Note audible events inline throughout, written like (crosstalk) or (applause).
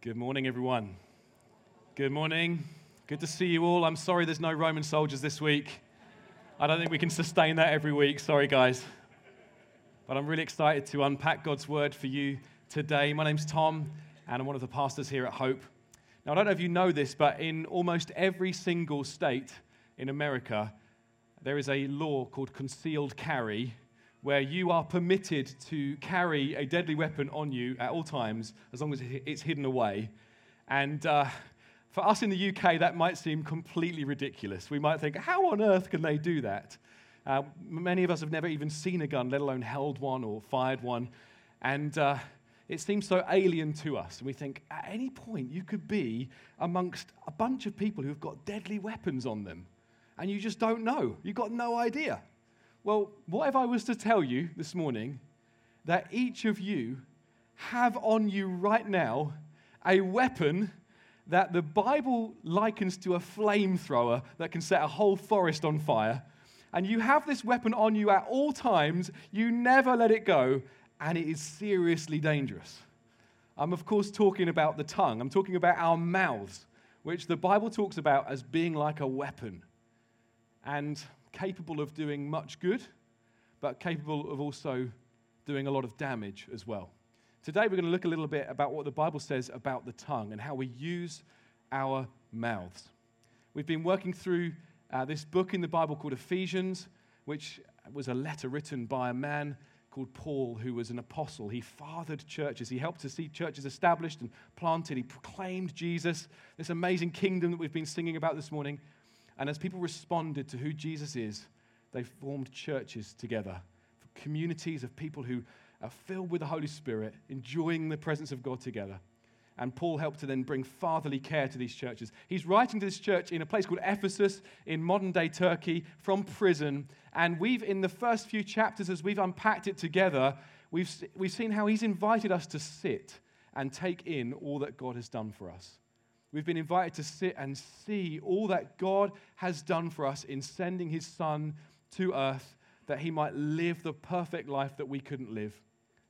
Good morning, everyone. Good morning. Good to see you all. I'm sorry there's no Roman soldiers this week. I don't think we can sustain that every week. Sorry, guys. But I'm really excited to unpack God's word for you today. My name's Tom, and I'm one of the pastors here at Hope. Now, I don't know if you know this, but in almost every single state in America, there is a law called concealed carry where you are permitted to carry a deadly weapon on you at all times as long as it's hidden away. And uh, for us in the UK, that might seem completely ridiculous. We might think, how on earth can they do that? Uh, many of us have never even seen a gun, let alone held one or fired one. And uh, it seems so alien to us. And we think, at any point, you could be amongst a bunch of people who've got deadly weapons on them. And you just don't know. You've got no idea. Well, what if I was to tell you this morning that each of you have on you right now a weapon that the Bible likens to a flamethrower that can set a whole forest on fire? And you have this weapon on you at all times, you never let it go, and it is seriously dangerous. I'm, of course, talking about the tongue. I'm talking about our mouths, which the Bible talks about as being like a weapon. And capable of doing much good, but capable of also doing a lot of damage as well. Today, we're going to look a little bit about what the Bible says about the tongue and how we use our mouths. We've been working through uh, this book in the Bible called Ephesians, which was a letter written by a man called Paul, who was an apostle. He fathered churches. He helped to see churches established and planted. He proclaimed Jesus, this amazing kingdom that we've been singing about this morning. And as people responded to who Jesus is, they formed churches together, communities of people who are filled with the Holy Spirit, enjoying the presence of God together. And Paul helped to then bring fatherly care to these churches. He's writing to this church in a place called Ephesus in modern day Turkey from prison. And we've, in the first few chapters, as we've unpacked it together, we've, we've seen how he's invited us to sit and take in all that God has done for us. We've been invited to sit and see all that God has done for us in sending his Son to earth that he might live the perfect life that we couldn't live,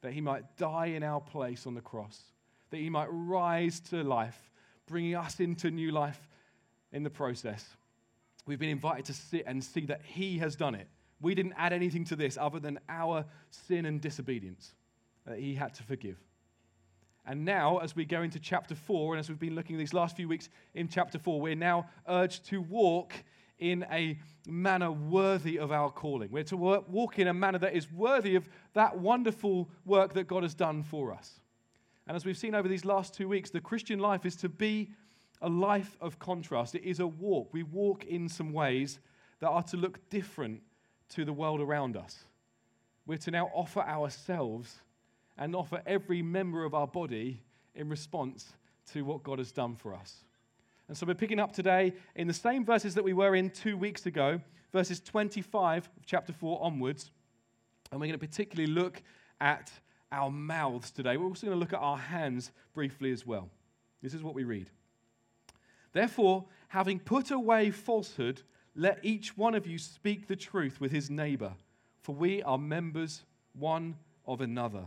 that he might die in our place on the cross, that he might rise to life, bringing us into new life in the process. We've been invited to sit and see that he has done it. We didn't add anything to this other than our sin and disobedience that he had to forgive. And now, as we go into chapter 4, and as we've been looking these last few weeks in chapter 4, we're now urged to walk in a manner worthy of our calling. We're to walk in a manner that is worthy of that wonderful work that God has done for us. And as we've seen over these last two weeks, the Christian life is to be a life of contrast. It is a walk. We walk in some ways that are to look different to the world around us. We're to now offer ourselves and offer every member of our body in response to what God has done for us. And so we're picking up today in the same verses that we were in two weeks ago, verses 25 of chapter 4 onwards. And we're going to particularly look at our mouths today. We're also going to look at our hands briefly as well. This is what we read. Therefore, having put away falsehood, let each one of you speak the truth with his neighbor, for we are members one of another.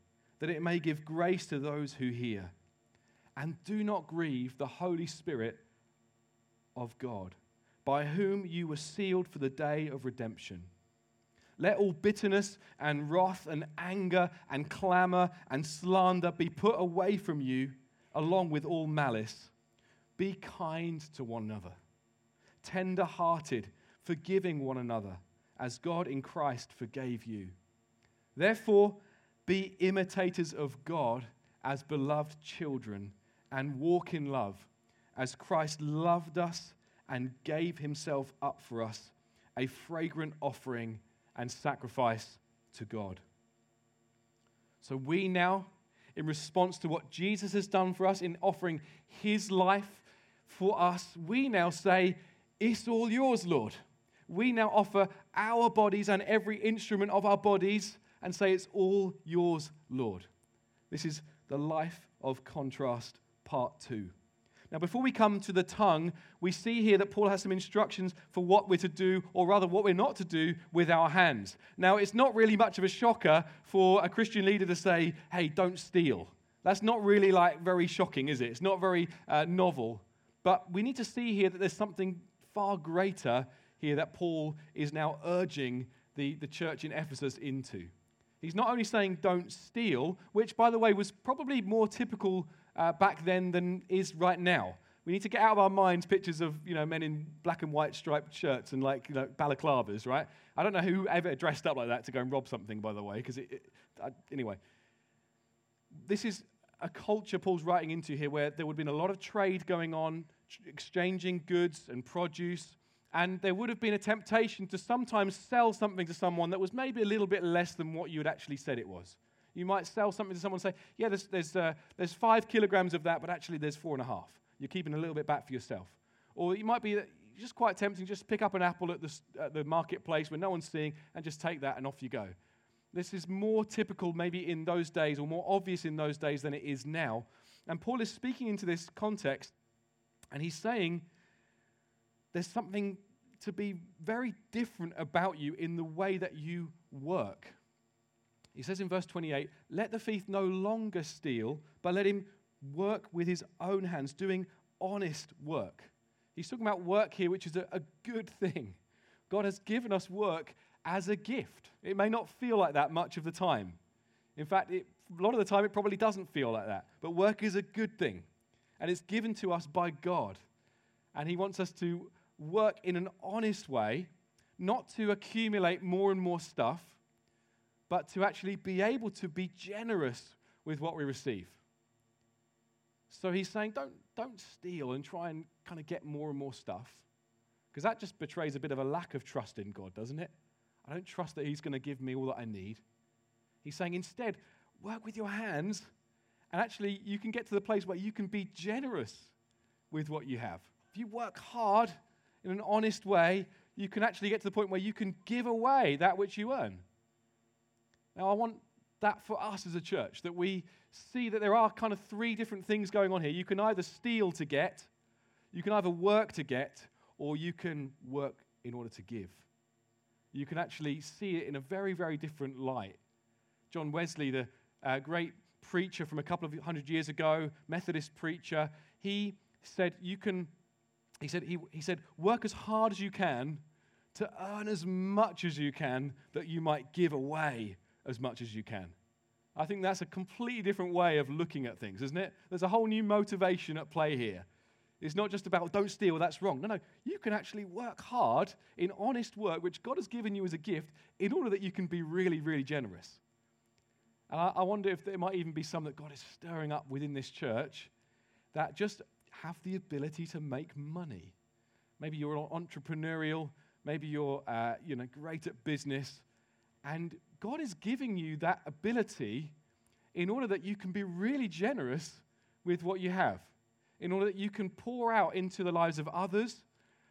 that it may give grace to those who hear. And do not grieve the Holy Spirit of God, by whom you were sealed for the day of redemption. Let all bitterness and wrath and anger and clamor and slander be put away from you, along with all malice. Be kind to one another, tender hearted, forgiving one another, as God in Christ forgave you. Therefore, be imitators of God as beloved children and walk in love, as Christ loved us and gave himself up for us, a fragrant offering and sacrifice to God. So we now, in response to what Jesus has done for us in offering his life for us, we now say, It's all yours, Lord. We now offer our bodies and every instrument of our bodies and say, It's all yours, Lord. This is the life of contrast, part two. Now, before we come to the tongue, we see here that Paul has some instructions for what we're to do, or rather, what we're not to do with our hands. Now, it's not really much of a shocker for a Christian leader to say, hey, don't steal. That's not really like very shocking, is it? It's not very uh, novel. But we need to see here that there's something far greater here that Paul is now urging the, the church in Ephesus into. He's not only saying don't steal, which, by the way, was probably more typical uh, back then than is right now. We need to get out of our minds pictures of you know men in black and white striped shirts and like you know balaclavas, right? I don't know who ever dressed up like that to go and rob something, by the way, because anyway. This is a culture Paul's writing into here where there would have been a lot of trade going on, exchanging goods and produce, and there would have been a temptation to sometimes sell something to someone that was maybe a little bit less than what you had actually said it was. You might sell something to someone and say, Yeah, there's, there's, uh, there's five kilograms of that, but actually there's four and a half. You're keeping a little bit back for yourself. Or you might be just quite tempting, just pick up an apple at the, at the marketplace where no one's seeing and just take that and off you go. This is more typical maybe in those days or more obvious in those days than it is now. And Paul is speaking into this context and he's saying there's something to be very different about you in the way that you work. He says in verse 28 Let the thief no longer steal, but let him work with his own hands, doing honest work. He's talking about work here, which is a, a good thing. God has given us work as a gift. It may not feel like that much of the time. In fact, it, a lot of the time, it probably doesn't feel like that. But work is a good thing, and it's given to us by God. And He wants us to work in an honest way, not to accumulate more and more stuff, but to actually be able to be generous with what we receive. So he's saying, don't, don't steal and try and kind of get more and more stuff, because that just betrays a bit of a lack of trust in God, doesn't it? I don't trust that he's going to give me all that I need. He's saying, instead, work with your hands, and actually, you can get to the place where you can be generous with what you have. If you work hard in an honest way, you can actually get to the point where you can give away that which you earn. Now, I want that for us as a church, that we see that there are kind of three different things going on here. You can either steal to get, you can either work to get, or you can work in order to give. You can actually see it in a very, very different light. John Wesley, the uh, great preacher from a couple of hundred years ago, Methodist preacher, he said, You can, he said, he, he said, work as hard as you can to earn as much as you can that you might give away as much as you can. I think that's a completely different way of looking at things, isn't it? There's a whole new motivation at play here. It's not just about don't steal, that's wrong. No, no, you can actually work hard in honest work, which God has given you as a gift, in order that you can be really, really generous. And I, I wonder if there might even be some that God is stirring up within this church that just have the ability to make money. Maybe you're entrepreneurial, maybe you're uh, you know, great at business, and God is giving you that ability in order that you can be really generous with what you have, in order that you can pour out into the lives of others.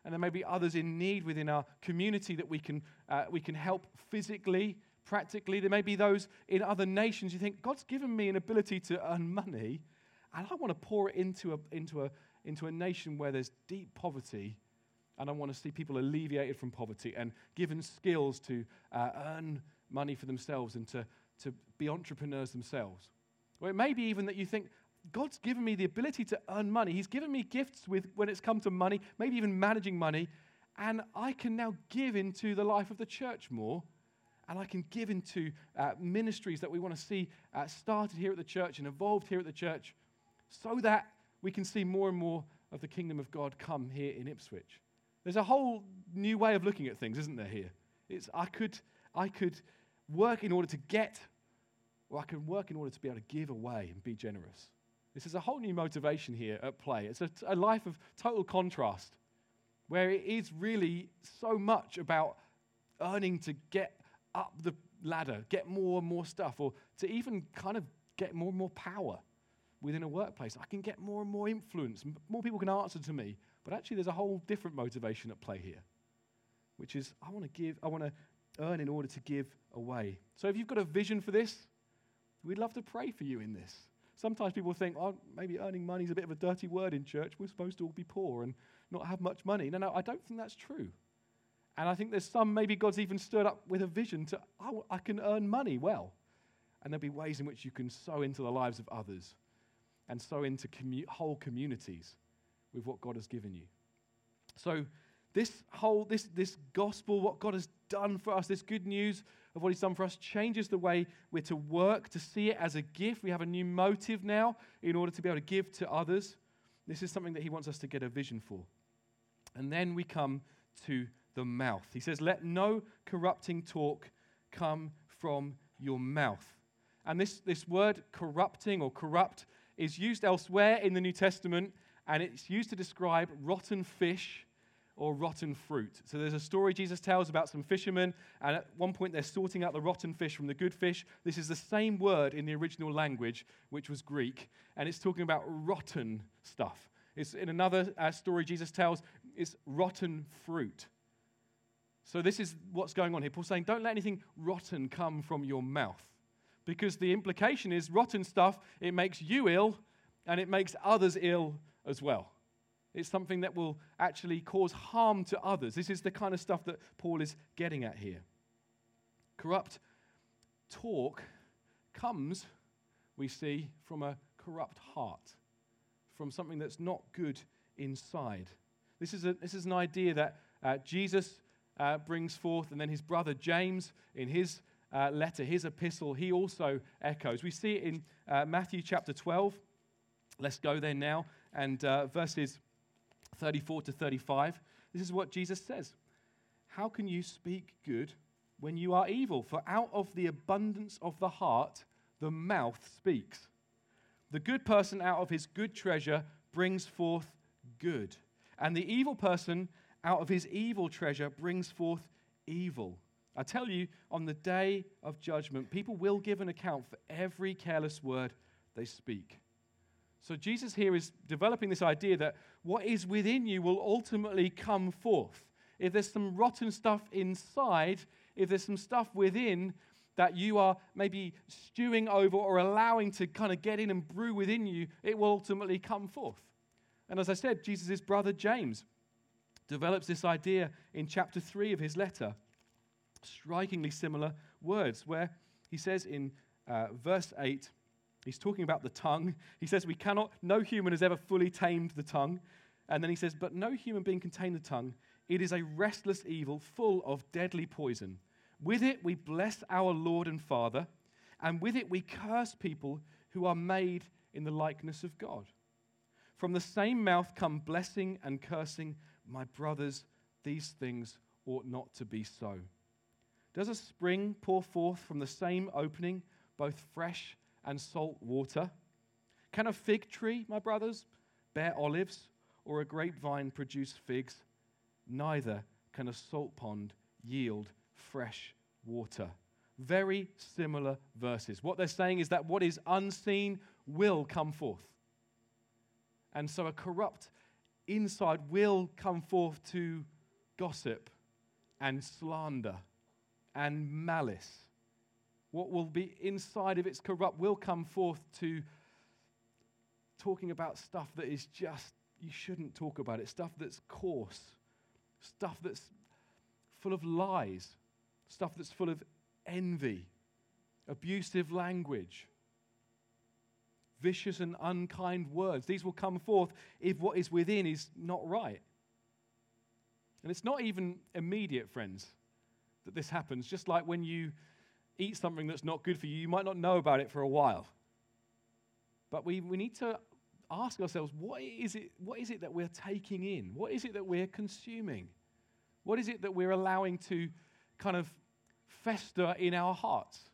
And there may be others in need within our community that we can, uh, we can help physically, practically. There may be those in other nations. You think, God's given me an ability to earn money, and I want to pour it into a, into a, into a nation where there's deep poverty and I want to see people alleviated from poverty and given skills to uh, earn money for themselves and to, to be entrepreneurs themselves. Or it may be even that you think, God's given me the ability to earn money. He's given me gifts with when it's come to money, maybe even managing money, and I can now give into the life of the church more, and I can give into uh, ministries that we want to see uh, started here at the church and evolved here at the church, so that we can see more and more of the kingdom of God come here in Ipswich. There's a whole new way of looking at things, isn't there? Here, it's I could I could work in order to get, or I can work in order to be able to give away and be generous. This is a whole new motivation here at play. It's a, a life of total contrast, where it is really so much about earning to get up the ladder, get more and more stuff, or to even kind of get more and more power within a workplace. I can get more and more influence. More people can answer to me. But actually, there's a whole different motivation at play here, which is I want to give, I want to earn in order to give away. So if you've got a vision for this, we'd love to pray for you in this. Sometimes people think, oh, maybe earning money is a bit of a dirty word in church. We're supposed to all be poor and not have much money. No, no, I don't think that's true. And I think there's some, maybe God's even stirred up with a vision to, oh, I can earn money well. And there'll be ways in which you can sow into the lives of others and sow into commu- whole communities with what God has given you. So, this whole, this, this gospel, what God has done for us, this good news of what He's done for us, changes the way we're to work, to see it as a gift. We have a new motive now in order to be able to give to others. This is something that He wants us to get a vision for. And then we come to the mouth. He says, Let no corrupting talk come from your mouth. And this, this word corrupting or corrupt is used elsewhere in the New Testament, and it's used to describe rotten fish or rotten fruit. So there's a story Jesus tells about some fishermen, and at one point they're sorting out the rotten fish from the good fish. This is the same word in the original language, which was Greek, and it's talking about rotten stuff. It's in another uh, story Jesus tells, it's rotten fruit. So this is what's going on here. Paul's saying, don't let anything rotten come from your mouth. Because the implication is rotten stuff, it makes you ill and it makes others ill as well. It's something that will actually cause harm to others. This is the kind of stuff that Paul is getting at here. Corrupt talk comes, we see, from a corrupt heart, from something that's not good inside. This is, a, this is an idea that uh, Jesus uh, brings forth, and then his brother James, in his uh, letter, his epistle, he also echoes. We see it in uh, Matthew chapter 12. Let's go there now, and uh, verses 34 to 35. This is what Jesus says How can you speak good when you are evil? For out of the abundance of the heart, the mouth speaks. The good person out of his good treasure brings forth good, and the evil person out of his evil treasure brings forth evil. I tell you, on the day of judgment, people will give an account for every careless word they speak. So, Jesus here is developing this idea that what is within you will ultimately come forth. If there's some rotten stuff inside, if there's some stuff within that you are maybe stewing over or allowing to kind of get in and brew within you, it will ultimately come forth. And as I said, Jesus' brother James develops this idea in chapter 3 of his letter. Strikingly similar words, where he says in uh, verse 8, He's talking about the tongue. He says, We cannot, no human has ever fully tamed the tongue. And then he says, But no human being can tame the tongue. It is a restless evil full of deadly poison. With it we bless our Lord and Father, and with it we curse people who are made in the likeness of God. From the same mouth come blessing and cursing. My brothers, these things ought not to be so. Does a spring pour forth from the same opening both fresh and salt water? Can a fig tree, my brothers, bear olives, or a grapevine produce figs? Neither can a salt pond yield fresh water. Very similar verses. What they're saying is that what is unseen will come forth. And so a corrupt inside will come forth to gossip and slander and malice. What will be inside of its corrupt will come forth to talking about stuff that is just, you shouldn't talk about it, stuff that's coarse, stuff that's full of lies, stuff that's full of envy, abusive language, vicious and unkind words. These will come forth if what is within is not right. And it's not even immediate, friends, that this happens. Just like when you eat something that's not good for you, you might not know about it for a while. But we, we need to ask ourselves what is, it, what is it that we're taking in? What is it that we're consuming? What is it that we're allowing to kind of fester in our hearts?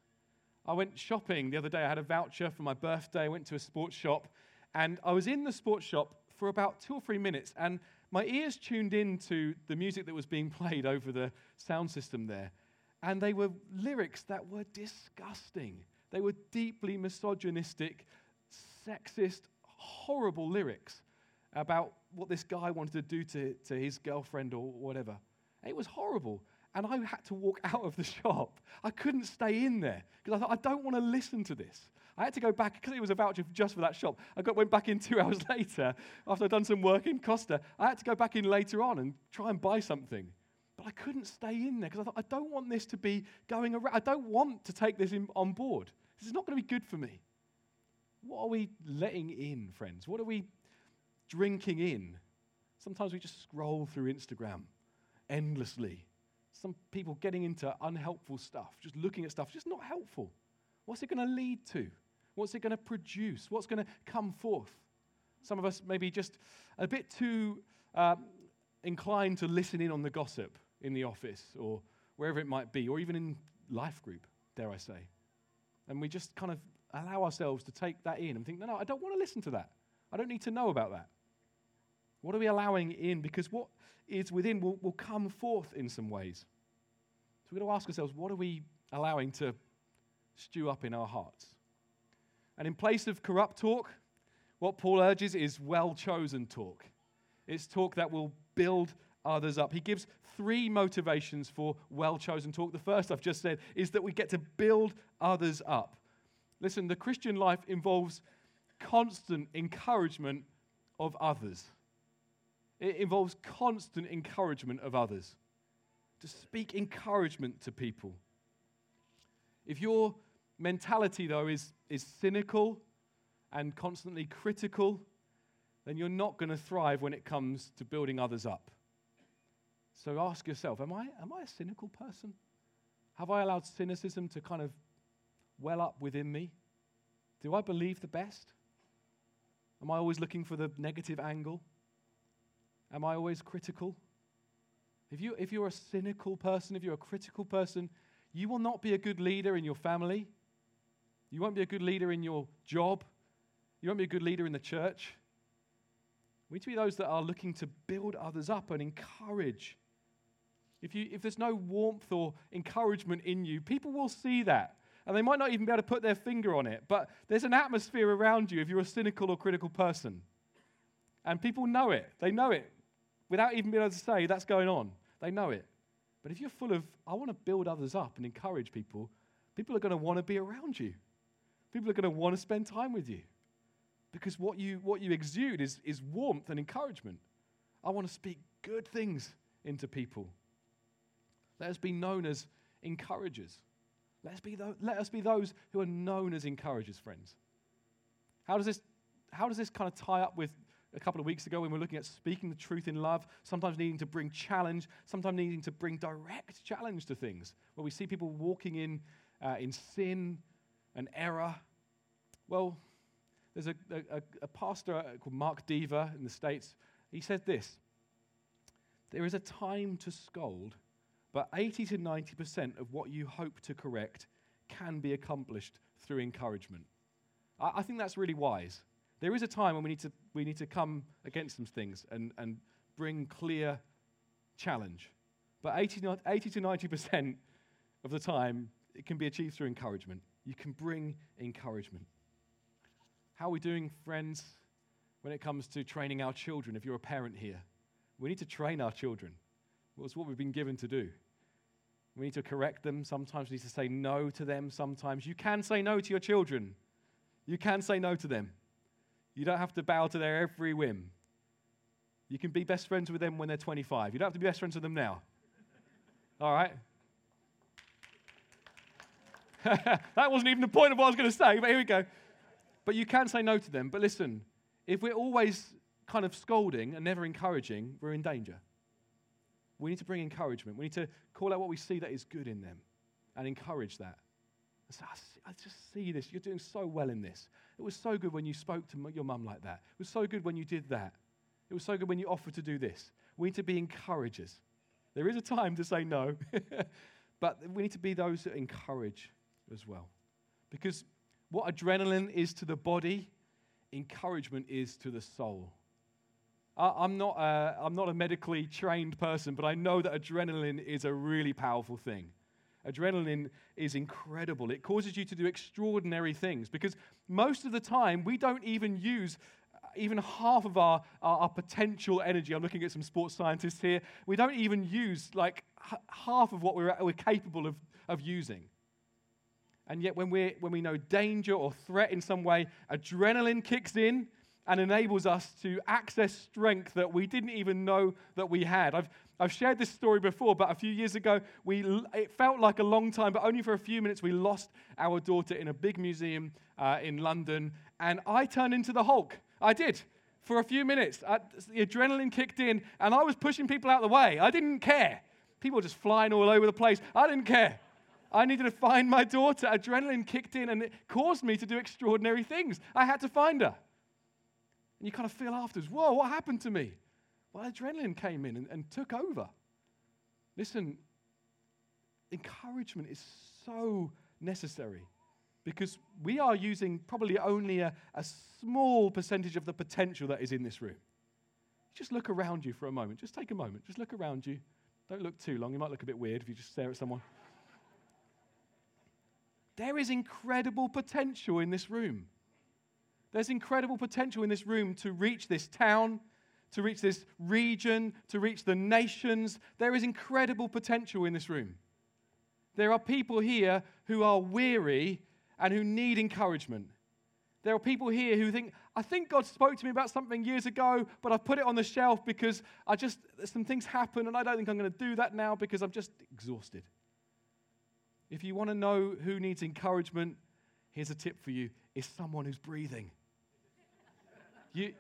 I went shopping the other day. I had a voucher for my birthday. I went to a sports shop, and I was in the sports shop for about two or three minutes, and my ears tuned in to the music that was being (laughs) played over the sound system there. And they were lyrics that were disgusting. They were deeply misogynistic, sexist, horrible lyrics about what this guy wanted to do to, to his girlfriend or whatever. It was horrible. And I had to walk (laughs) out of the shop. I couldn't stay in there because I thought, I don't want to listen to this. I had to go back because it was a voucher just for that shop. I got, went back in (laughs) two hours later after I'd done some work in Costa. I had to go back in later on and try and buy something. But I couldn't stay in there because I thought, I don't want this to be going around. I don't want to take this in, on board. This is not going to be good for me. What are we letting in, friends? What are we drinking in? Sometimes we just scroll through Instagram endlessly. Some people getting into unhelpful stuff, just looking at stuff, just not helpful. What's it going to lead to? What's it going to produce? What's going to come forth? Some of us maybe just a bit too um, inclined to listen in on the gossip in the office or wherever it might be, or even in life group, dare I say. And we just kind of allow ourselves to take that in and think, no, no, I don't want to listen to that. I don't need to know about that. What are we allowing in? Because what is within will, will come forth in some ways. So we've got to ask ourselves, what are we allowing to stew up in our hearts? And in place of corrupt talk, what Paul urges is well chosen talk. It's talk that will build others up. He gives three motivations for well chosen talk. The first I've just said is that we get to build others up. Listen, the Christian life involves constant encouragement of others. It involves constant encouragement of others. To speak encouragement to people. If your mentality, though, is, is cynical and constantly critical, then you're not going to thrive when it comes to building others up. So ask yourself am I, am I a cynical person? Have I allowed cynicism to kind of well up within me? Do I believe the best? Am I always looking for the negative angle? Am I always critical? If, you, if you're a cynical person, if you're a critical person, you will not be a good leader in your family. You won't be a good leader in your job. You won't be a good leader in the church. We need to be those that are looking to build others up and encourage. If, you, if there's no warmth or encouragement in you, people will see that. And they might not even be able to put their finger on it, but there's an atmosphere around you if you're a cynical or critical person. And people know it. They know it without even being able to say that's going on. They know it. But if you're full of, I want to build others up and encourage people, people are going to want to be around you. People are going to want to spend time with you. Because what you, what you exude is, is warmth and encouragement. I want to speak good things into people. Let us be known as encouragers. Let us be, let us be those who are known as encouragers, friends. How does, this, how does this kind of tie up with a couple of weeks ago when we were looking at speaking the truth in love, sometimes needing to bring challenge, sometimes needing to bring direct challenge to things, where we see people walking in, uh, in sin and error. Well, there's a, a, a pastor called Mark Dever in the States. He said this There is a time to scold, but 80 to 90% of what you hope to correct can be accomplished through encouragement. I, I think that's really wise. There is a time when we need to, we need to come against some things and, and bring clear challenge. But 80, 80 to 90% of the time, it can be achieved through encouragement. You can bring encouragement. How are we doing, friends, when it comes to training our children? If you're a parent here, we need to train our children. Well, it's what we've been given to do. We need to correct them. Sometimes we need to say no to them. Sometimes you can say no to your children. You can say no to them. You don't have to bow to their every whim. You can be best friends with them when they're 25. You don't have to be best friends with them now. All right? (laughs) that wasn't even the point of what I was going to say, but here we go. But you can say no to them. But listen, if we're always kind of scolding and never encouraging, we're in danger. We need to bring encouragement. We need to call out what we see that is good in them and encourage that. I, see, I just see this. You're doing so well in this. It was so good when you spoke to your mum like that. It was so good when you did that. It was so good when you offered to do this. We need to be encouragers. There is a time to say no, (laughs) but we need to be those that encourage as well. Because what adrenaline is to the body, encouragement is to the soul. I'm not, a, I'm not a medically trained person, but I know that adrenaline is a really powerful thing. Adrenaline is incredible. It causes you to do extraordinary things because most of the time we don't even use uh, even half of our, our, our, potential energy. I'm looking at some sports scientists here. We don't even use like h- half of what we're, we're capable of, of using. And yet, when, we when we know danger or threat in some way, adrenaline kicks in and enables us to access strength that we didn't even know that we had. I've, I've shared this story before, but a few years ago, we, it felt like a long time, but only for a few minutes, we lost our daughter in a big museum uh, in London, and I turned into the Hulk. I did. For a few minutes, I, the adrenaline kicked in, and I was pushing people out of the way. I didn't care. People were just flying all over the place. I didn't care. I needed to find my daughter. Adrenaline kicked in, and it caused me to do extraordinary things. I had to find her. And you kind of feel afterwards, whoa, what happened to me? Well, adrenaline came in and, and took over. Listen, encouragement is so necessary because we are using probably only a, a small percentage of the potential that is in this room. Just look around you for a moment. Just take a moment. Just look around you. Don't look too long. You might look a bit weird if you just stare at someone. There is incredible potential in this room. There's incredible potential in this room to reach this town, to reach this region, to reach the nations. There is incredible potential in this room. There are people here who are weary and who need encouragement. There are people here who think, I think God spoke to me about something years ago, but I've put it on the shelf because I just, some things happen and I don't think I'm going to do that now because I'm just exhausted. If you want to know who needs encouragement, here's a tip for you it's someone who's breathing. You,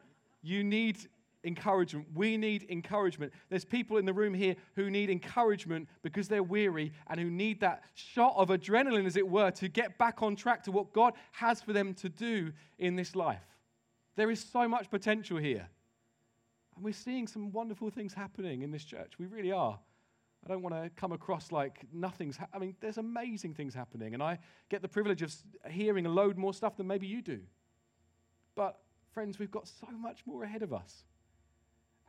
you need encouragement. We need encouragement. There's people in the room here who need encouragement because they're weary and who need that shot of adrenaline, as it were, to get back on track to what God has for them to do in this life. There is so much potential here. And we're seeing some wonderful things happening in this church. We really are. I don't want to come across like nothing's. Ha- I mean, there's amazing things happening, and I get the privilege of hearing a load more stuff than maybe you do. But Friends, we've got so much more ahead of us.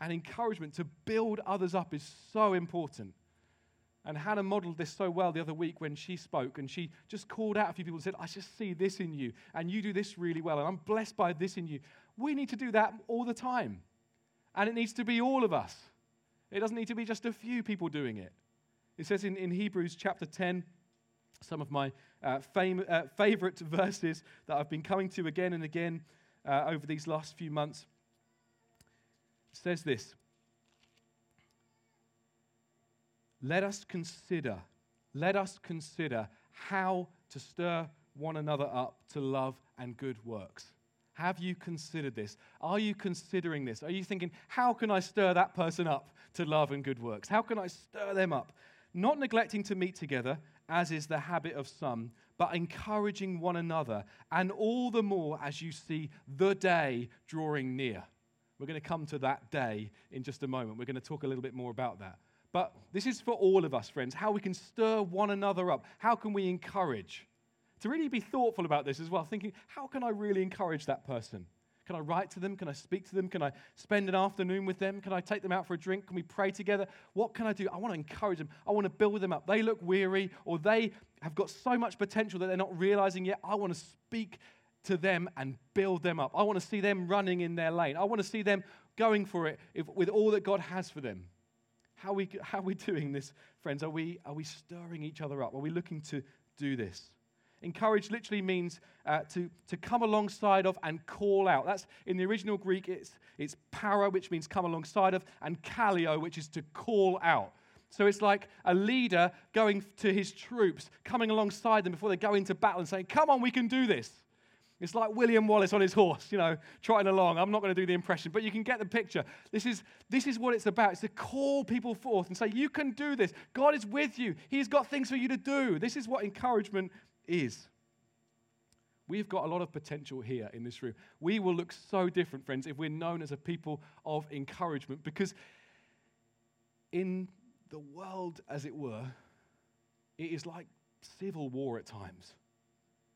And encouragement to build others up is so important. And Hannah modeled this so well the other week when she spoke, and she just called out a few people and said, I just see this in you, and you do this really well, and I'm blessed by this in you. We need to do that all the time. And it needs to be all of us. It doesn't need to be just a few people doing it. It says in, in Hebrews chapter 10, some of my uh, fam- uh, favorite (laughs) verses that I've been coming to again and again uh, over these last few months. It says this Let us consider, let us consider how to stir one another up to love and good works. Have you considered this? Are you considering this? Are you thinking, how can I stir that person up to love and good works? How can I stir them up? Not neglecting to meet together, as is the habit of some, but encouraging one another, and all the more as you see the day drawing near. We're going to come to that day in just a moment. We're going to talk a little bit more about that. But this is for all of us, friends, how we can stir one another up. How can we encourage? To really be thoughtful about this as well, thinking, how can I really encourage that person? Can I write to them? Can I speak to them? Can I spend an afternoon with them? Can I take them out for a drink? Can we pray together? What can I do? I want to encourage them. I want to build them up. They look weary or they have got so much potential that they're not realizing yet. I want to speak to them and build them up. I want to see them running in their lane. I want to see them going for it if, with all that God has for them. How are, we, how are we doing this, friends? Are we, are we stirring each other up? Are we looking to do this? Encourage literally means uh, to, to come alongside of and call out. That's in the original Greek, it's, it's para, which means come alongside of, and kaleo, which is to call out. So it's like a leader going to his troops, coming alongside them before they go into battle and saying, Come on, we can do this. It's like William Wallace on his horse, you know, trotting along. I'm not going to do the impression, but you can get the picture. This is, this is what it's about. It's to call people forth and say, You can do this. God is with you. He's got things for you to do. This is what encouragement is. We've got a lot of potential here in this room. We will look so different, friends, if we're known as a people of encouragement, because in the world, as it were, it is like civil war at times.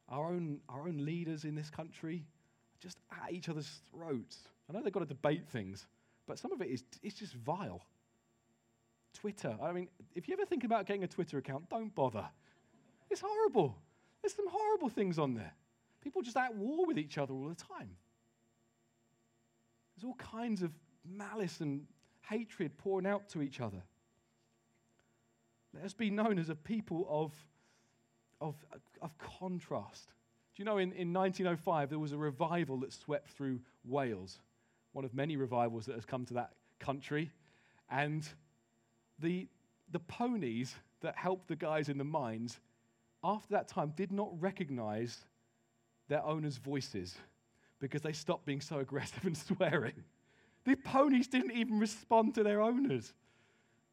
Our own, our own leaders in this country are just at each other's throats. I know they've got to debate things, but some of it is it's just vile. Twitter. I mean, if you ever think about getting a Twitter account, don't bother. It's horrible. There's some horrible things on there. People just at war with each other all the time. There's all kinds of malice and hatred pouring out to each other. Let us be known as a people of, of, of contrast. Do you know, in, in 1905, there was a revival that swept through Wales, one of many revivals that has come to that country. And the, the ponies that helped the guys in the mines, after that time, did not recognize their owners' voices because they stopped being so aggressive (laughs) and swearing. The ponies didn't even respond to their owners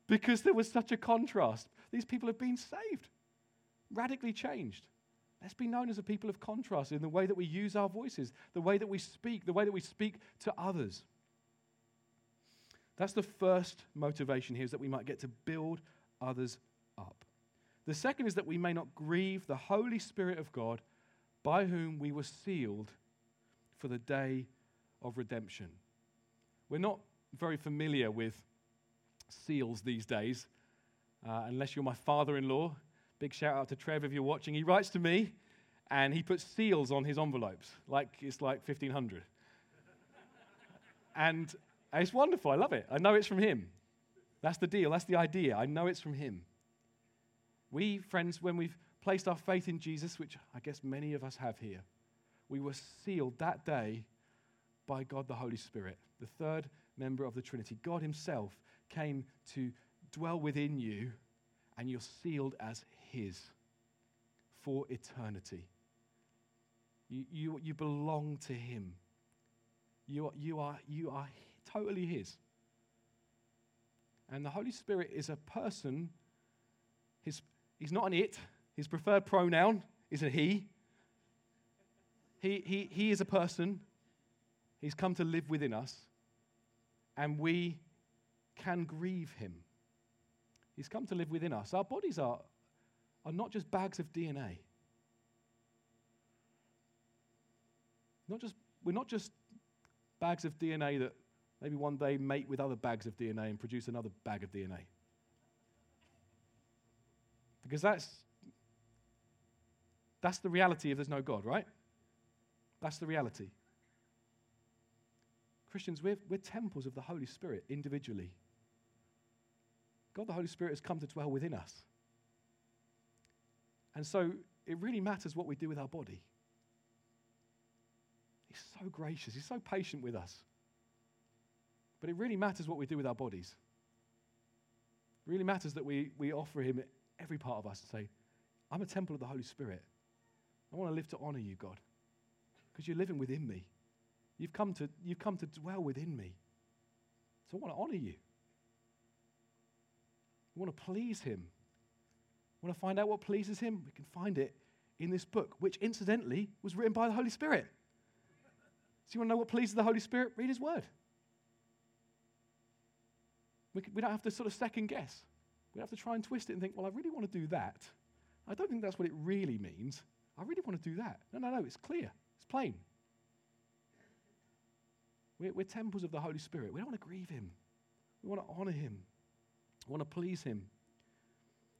because there was such a contrast. These people have been saved, radically changed. Let's be known as a people of contrast in the way that we use our voices, the way that we speak, the way that we speak to others. That's the first motivation here, is that we might get to build others up. The second is that we may not grieve the Holy Spirit of God by whom we were sealed for the day of redemption. We're not very familiar with seals these days, uh, unless you're my father in law. Big shout out to Trev if you're watching. He writes to me and he puts seals on his envelopes, like it's like 1500. and it's wonderful. I love it. I know it's from him. That's the deal. That's the idea. I know it's from him. We, friends, when we've placed our faith in Jesus, which I guess many of us have here, we were sealed that day by God the Holy Spirit, the third member of the Trinity. God Himself came to dwell within you, and you're sealed as His for eternity. You, you, you belong to Him. You are, you, are, you are totally His. And the Holy Spirit is a person. His, he's not an it. His preferred pronoun is a he. He, he, he is a person. He's come to live within us. And we can grieve him. He's come to live within us. Our bodies are, are not just bags of DNA. Not just, we're not just bags of DNA that maybe one day mate with other bags of DNA and produce another bag of DNA. Because that's, that's the reality if there's no God, right? That's the reality. Christians, we're, we're temples of the Holy Spirit individually. God the Holy Spirit has come to dwell within us. And so it really matters what we do with our body. He's so gracious, He's so patient with us. But it really matters what we do with our bodies. It really matters that we, we offer Him every part of us and say, I'm a temple of the Holy Spirit. I want to live to honor you, God, because you're living within me. You've come, to, you've come to dwell within me. So I want to honor you. I want to please Him. I want to find out what pleases Him. We can find it in this book, which incidentally was written by the Holy Spirit. So you want to know what pleases the Holy Spirit? Read His Word. We, we don't have to sort of second guess. We have to try and twist it and think, well, I really want to do that. I don't think that's what it really means. I really want to do that. No, no, no, it's clear, it's plain. We're, we're temples of the Holy Spirit. We don't want to grieve Him, we want to honor Him, we want to please Him.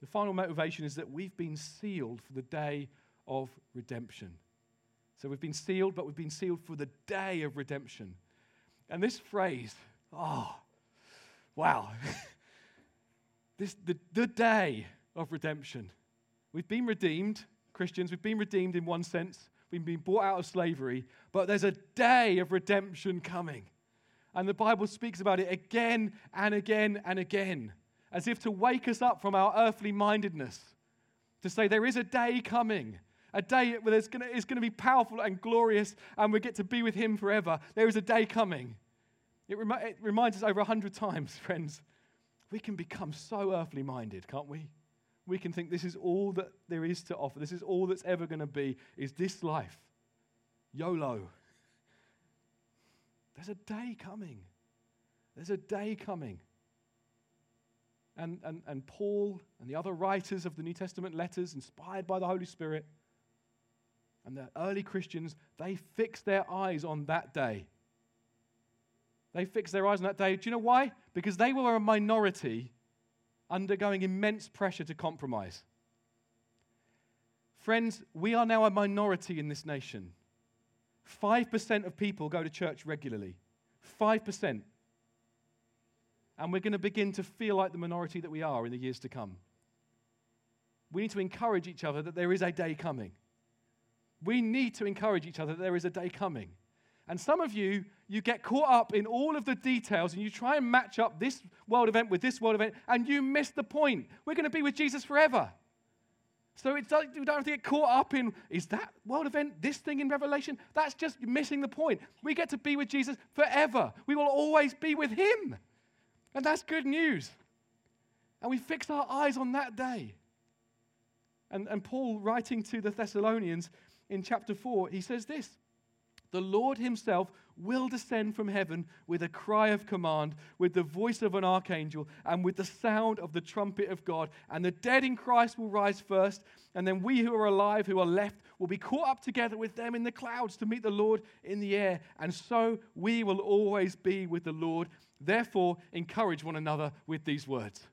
The final motivation is that we've been sealed for the day of redemption. So we've been sealed, but we've been sealed for the day of redemption. And this phrase, oh, wow. (laughs) this, the, the day of redemption. We've been redeemed, Christians, we've been redeemed in one sense. We've been brought out of slavery, but there's a day of redemption coming. And the Bible speaks about it again and again and again, as if to wake us up from our earthly mindedness, to say there is a day coming, a day where it's going to be powerful and glorious, and we get to be with Him forever. There is a day coming. It, rem- it reminds us over a hundred times, (laughs) friends, we can become so earthly minded, can't we? we can think this is all that there is to offer. This is all that's ever going to be, is this life. YOLO. There's a day coming. There's a day coming. And, and, and Paul and the other writers of the New Testament letters, inspired by the Holy Spirit, and the early Christians, they fixed their eyes on that day. They fixed their eyes on that day. Do you know why? Because they were a minority undergoing immense pressure to compromise. Friends, we are now a minority in this nation. 5% of people go to church regularly. 5%. And we're going to begin to feel like the minority that we are in the years to come. We need to encourage each other that there is a day coming. We need to encourage each other that there is a day coming. And some of you, you get caught up in all of the details and you try and match up this world event with this world event and you miss the point. We're going to be with Jesus forever. So it's, you don't have to get caught up in, is that world event, this thing in Revelation? That's just missing the point. We get to be with Jesus forever. We will always be with him. And that's good news. And we fix our eyes on that day. And, and Paul, writing to the Thessalonians in chapter 4, he says this the Lord himself will descend from heaven with a cry of command, with the voice of an archangel, and with the sound of the trumpet of God. And the dead in Christ will rise first, and then we who are alive, who are left, will be caught up together with them in the clouds to meet the Lord in the air. And so we will always be with the Lord. Therefore, encourage one another with these words.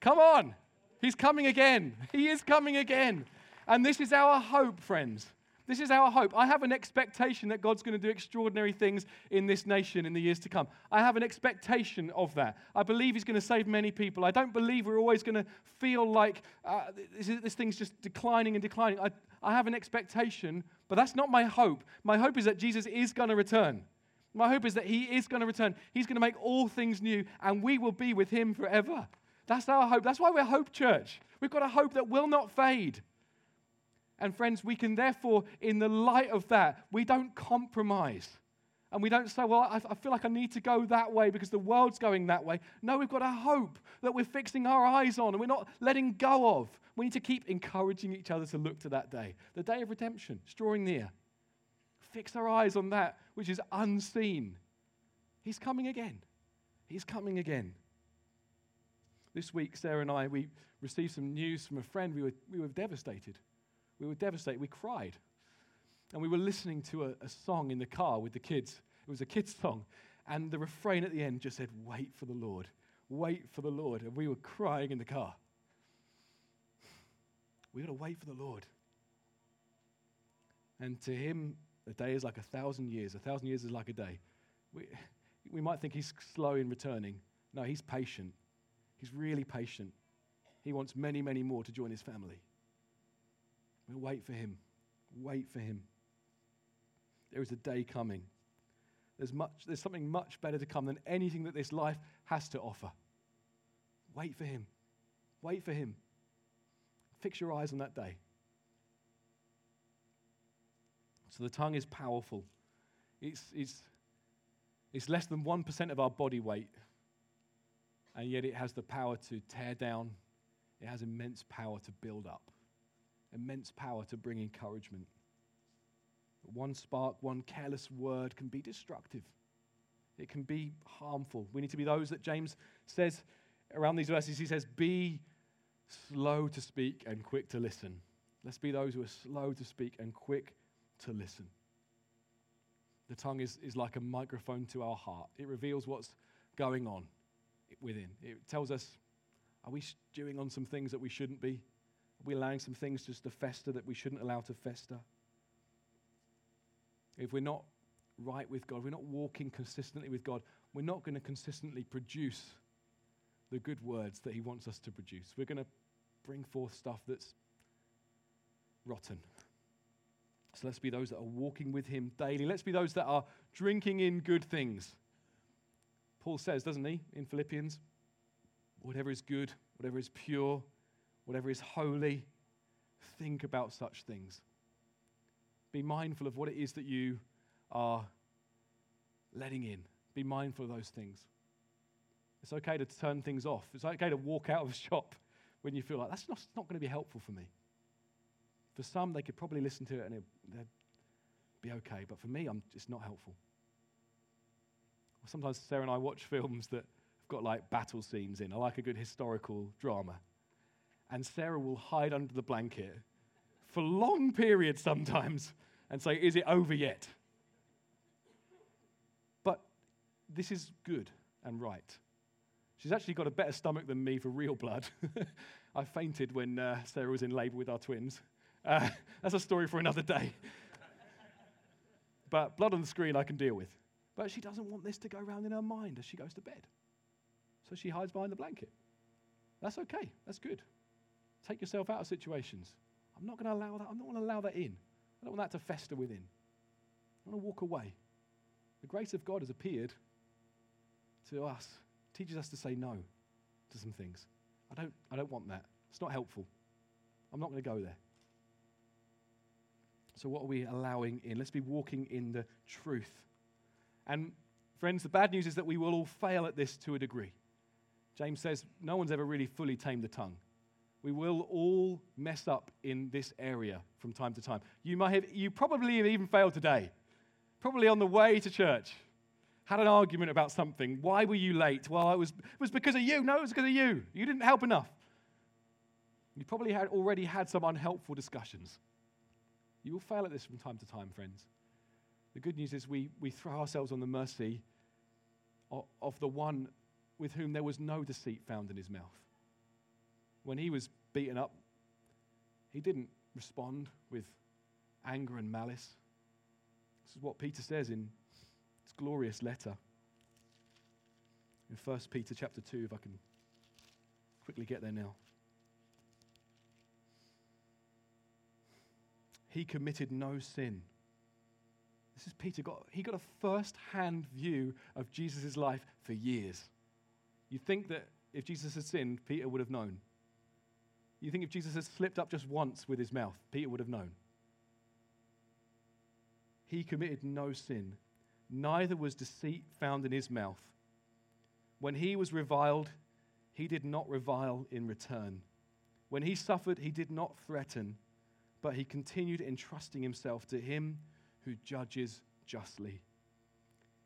Come on, He's coming again. He is coming again. And this is our hope, friends. This is our hope. I have an expectation that God's going to do extraordinary things in this nation in the years to come. I have an expectation of that. I believe He's going to save many people. I don't believe we're always going to feel like uh, this, this, thing's just declining and declining. I, I have an expectation, but that's not my hope. My hope is that Jesus is going to return. My hope is that He is going to return. He's going to make all things new, and we will be with Him forever. That's our hope. That's why we're Hope Church. We've got a hope that will not fade. And friends, we can therefore, in the light of that, we don't compromise. And we don't say, well, I, I, feel like I need to go that way because the world's going that way. No, we've got a hope that we're fixing our eyes on and we're not letting go of. We need to keep encouraging each other to look to that day. The day of redemption is drawing near. Fix our eyes on that which is unseen. He's coming again. He's coming again. This week, Sarah and I, we received some news from a friend. We were, we were devastated. We were devastated. We cried. And we were listening to a, a song in the car with the kids. It was a kids' song. And the refrain at the end just said, Wait for the Lord. Wait for the Lord. And we were crying in the car. We've got to wait for the Lord. And to him, a day is like a thousand years. A thousand years is like a day. We, we might think he's slow in returning. No, he's patient. He's really patient. He wants many, many more to join his family. We'll wait for him. Wait for him. There is a day coming. There's, much, there's something much better to come than anything that this life has to offer. Wait for him. Wait for him. Fix your eyes on that day. So the tongue is powerful. It's, it's, it's less than 1% of our body weight, and yet it has the power to tear down, it has immense power to build up immense power to bring encouragement. One spark, one careless word can be destructive. It can be harmful. We need to be those that James says around these verses. He says, Be slow to speak and quick to listen. Let's be those who are slow to speak and quick to listen. The tongue is, is like a microphone to our heart, it reveals what's going on within. It tells us, Are we stewing on some things that we shouldn't be? Are we allowing some things just to fester that we shouldn't allow to fester? If we're not right with God, we're not walking consistently with God, we're not going to consistently produce the good words that He wants us to produce. We're going to bring forth stuff that's rotten. So let's be those that are walking with Him daily. Let's be those that are drinking in good things. Paul says, doesn't he, in Philippians? Whatever is good, whatever is pure, whatever is holy, think about such things. Be mindful of what it is that you are letting in. Be mindful of those things. It's okay to turn things off. It's okay to walk out of a (laughs) shop when you feel like that's not, not going to be helpful for me. For some, they could probably listen to it and it, they'd be okay. But for me, I'm, it's not helpful. Sometimes Sarah and I watch (laughs) films that have got like battle scenes in. I like a good historical drama and Sarah will hide under the blanket for long periods sometimes and say, Is it over yet? But this is good and right. She's actually got a better stomach than me for real blood. (laughs) I fainted when uh, Sarah was in labor with our twins, Uh, that's a story for another day. but blood on the screen I can deal with. But she doesn't want this to go around in her mind as she goes to bed. So she hides behind the blanket. That's okay. That's good. Take yourself out of situations. I'm not going to allow that. I'm not going to allow that in. I don't want that to fester within. I want to walk away. The grace of God has appeared to us, teaches us to say no to some things. I don't, I don't want that. It's not helpful. I'm not going to go there. So, what are we allowing in? Let's be walking in the truth. And, friends, the bad news is that we will all fail at this to a degree. James says no one's ever really fully tamed the tongue. We will all mess up in this area from time to time. You, might have, you probably have even failed today, probably on the way to church. Had an argument about something. Why were you late? Well, it was, it was because of you. No, it was because of you. You didn't help enough. You probably had already had some unhelpful discussions. You will fail at this from time to time, friends. The good news is we, we throw ourselves on the mercy of, of the one with whom there was no deceit found in his mouth. When he was beaten up, he didn't respond with anger and malice. This is what Peter says in his glorious letter. In 1 Peter chapter 2, if I can quickly get there now. He committed no sin. This is Peter. Got, he got a first hand view of Jesus' life for years. You think that if Jesus had sinned, Peter would have known. You think if Jesus had slipped up just once with his mouth, Peter would have known. He committed no sin, neither was deceit found in his mouth. When he was reviled, he did not revile in return. When he suffered, he did not threaten, but he continued entrusting himself to him who judges justly.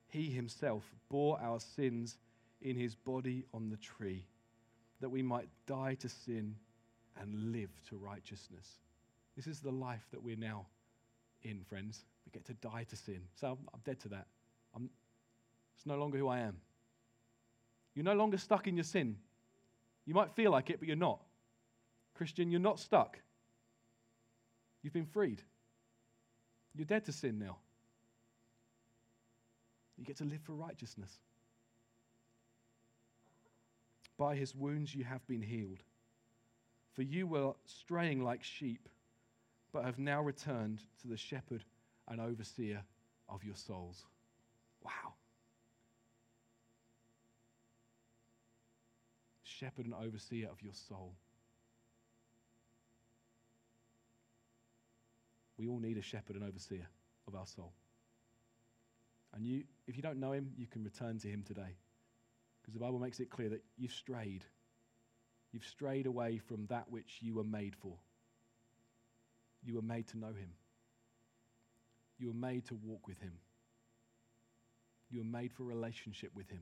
He himself bore our sins in his body on the tree, that we might die to sin and live to righteousness. This is the life that we're now in, friends. We get to die to sin. So I'm, dead to that. I'm, it's no longer who I am. You're no longer stuck in your sin. You might feel like it, but you're not. Christian, you're not stuck. You've been freed. You're dead to sin now. You get to live for righteousness. By his wounds you have been healed. For you were straying like sheep, but have now returned to the shepherd and overseer of your souls. Wow. Shepherd and overseer of your soul. We all need a shepherd and overseer of our soul. And you, if you don't know him, you can return to him today. Because the Bible makes it clear that you've strayed. You've strayed away from that which you were made for. You were made to know him. You were made to walk with him. You were made for relationship with him.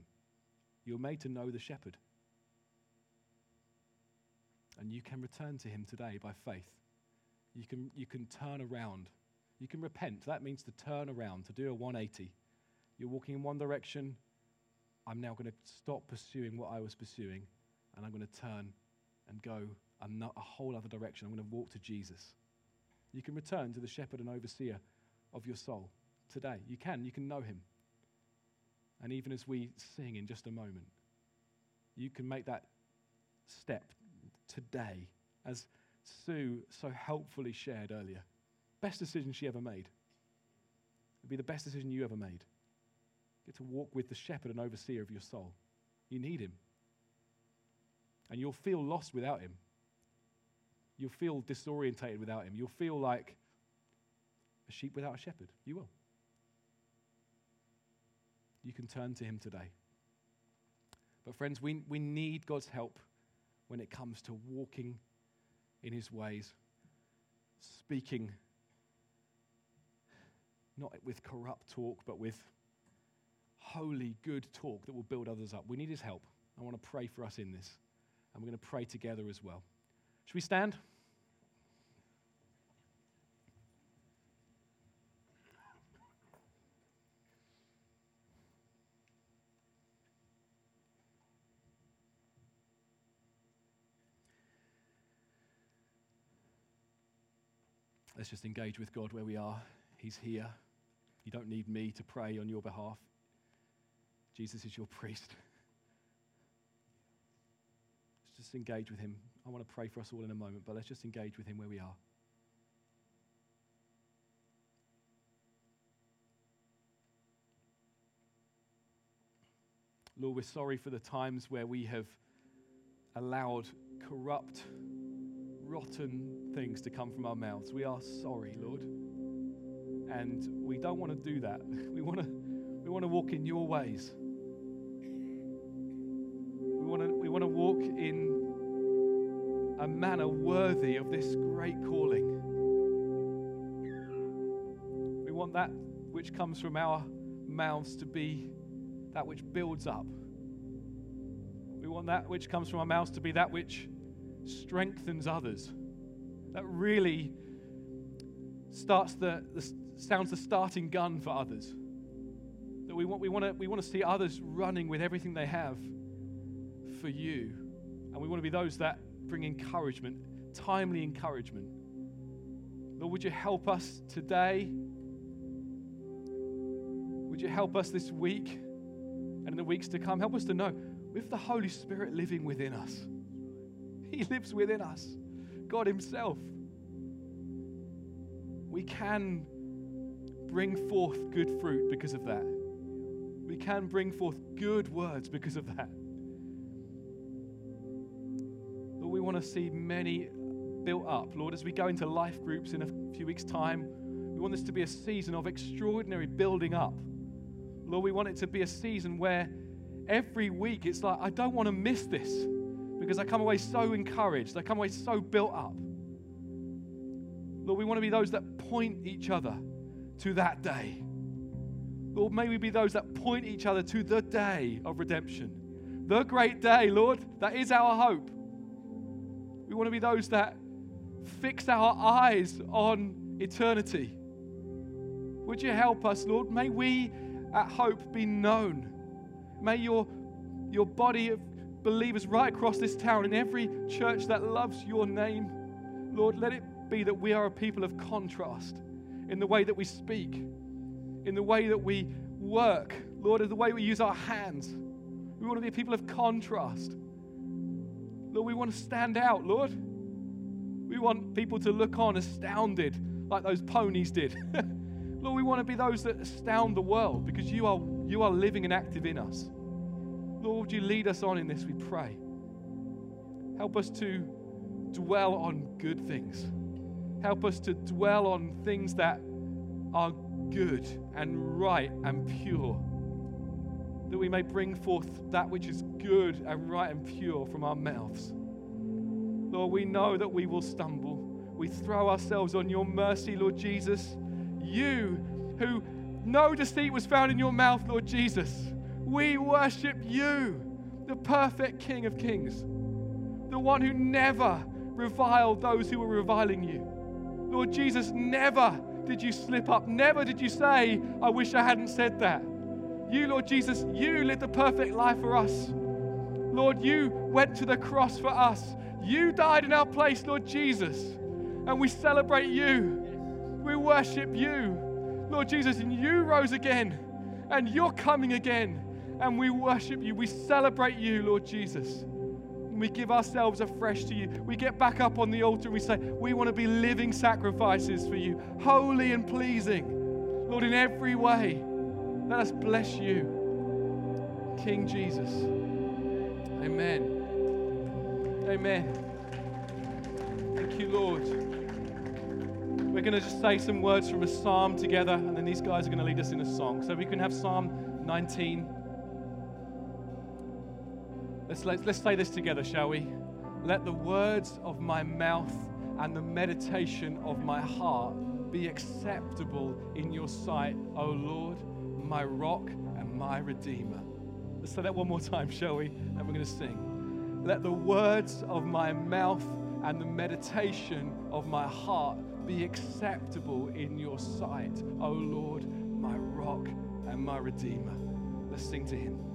You were made to know the shepherd. And you can return to him today by faith. You can, you can turn around. You can repent. That means to turn around, to do a 180. You're walking in one direction, I'm now going to stop pursuing what I was pursuing and I'm going to turn and go a whole other direction. I'm going to walk to Jesus. You can return to the shepherd and overseer of your soul today. You can. You can know him. And even as we sing in just a moment, you can make that step today, as Sue so helpfully shared earlier. Best decision she ever made. It'd be the best decision you ever made. Get to walk with the shepherd and overseer of your soul. You need him. And you'll feel lost without him. You'll feel disorientated without him. You'll feel like a sheep without a shepherd. You will. You can turn to him today. But, friends, we, we need God's help when it comes to walking in his ways, speaking not with corrupt talk, but with holy, good talk that will build others up. We need his help. I want to pray for us in this. And we're going to pray together as well. Should we stand? Let's just engage with God where we are. He's here. You don't need me to pray on your behalf. Jesus is your priest. Just engage with him. I want to pray for us all in a moment, but let's just engage with him where we are. Lord, we're sorry for the times where we have allowed corrupt, rotten things to come from our mouths. We are sorry, Lord. And we don't want to do that. (laughs) We want to, we want to walk in your ways. Want to, walk in a manner worthy of this great calling. We want that which comes from our mouths to be that which builds up. We want that which comes from our mouths to be that which strengthens others. That really starts the, the sounds the starting gun for others. That we want, we, want to, we want to see others running with everything they have for you. And we want to be those that bring encouragement, timely encouragement. Lord, would you help us today? Would you help us this week? and in the weeks to come. Help us to know with the Holy Spirit living within us, (laughs) He lives within us, God Himself. We can bring forth good fruit because of that. We can bring forth good words because of that. Want to see many built up. Lord, as we go into life groups in a few weeks' time, we want this to be a season of extraordinary building up Lord, we want it to be a season where every week it's like, I don't want to miss this because I come away so encouraged. I come away so built up. Lord, we want to be those that point each other to that day. Lord, may we be those that point each other to the day of redemption, the great day, Lord. That is our hope. We want to be those that fix our eyes on eternity. Would you help us, Lord? May we at Hope be known. May your, your body of believers right across this town, in every church that loves your name, Lord, let it be that we are a people of contrast in the way that we speak, in the way that we work, Lord, in the way we use our hands. We want to be a people of contrast. Lord, we want to stand out, Lord. We want people to look on astounded like those ponies did. (laughs) Lord, we want to be those that astound the world because you are, you are living and active in us. Lord, would you lead us on in this, we pray. Help us to dwell on good things. Help us to dwell on things that are good and right and pure. That we may bring forth that which is good and right and pure from our mouths. Lord, we know that we will stumble. We throw ourselves on your mercy, Lord Jesus you who no deceit was found in your mouth, Lord Jesus. We worship you, the perfect King of Kings, the one who never reviled those who were reviling you. Lord Jesus, never did you slip up. Never did you say, I wish I hadn't said that. You, Lord Jesus, you lived the perfect life for us. Lord, you went to the cross for us. You died in our place, Lord Jesus. And we celebrate you. We worship you. Lord Jesus, and you rose again, and you're coming again, and we worship you. We celebrate you, Lord Jesus. And we give ourselves afresh to you. We get back up on the altar and we say, We want to be living sacrifices for you, holy and pleasing. Lord, in every way, let us bless you, King Jesus. Amen. Amen. Thank you, Lord. We're going to just say some words from a psalm together, and then these guys are going to lead us in a song. So we can have Psalm 19. Let's, let's, let's say this together, shall we? Let the words of my mouth and the meditation of my heart be acceptable in your sight, O Lord, my rock and my redeemer. Let's say that one more time, shall we? And we're going to sing. Let the words of my mouth and the meditation of my heart be acceptable in your sight, O Lord, my rock and my redeemer. Let's sing to him.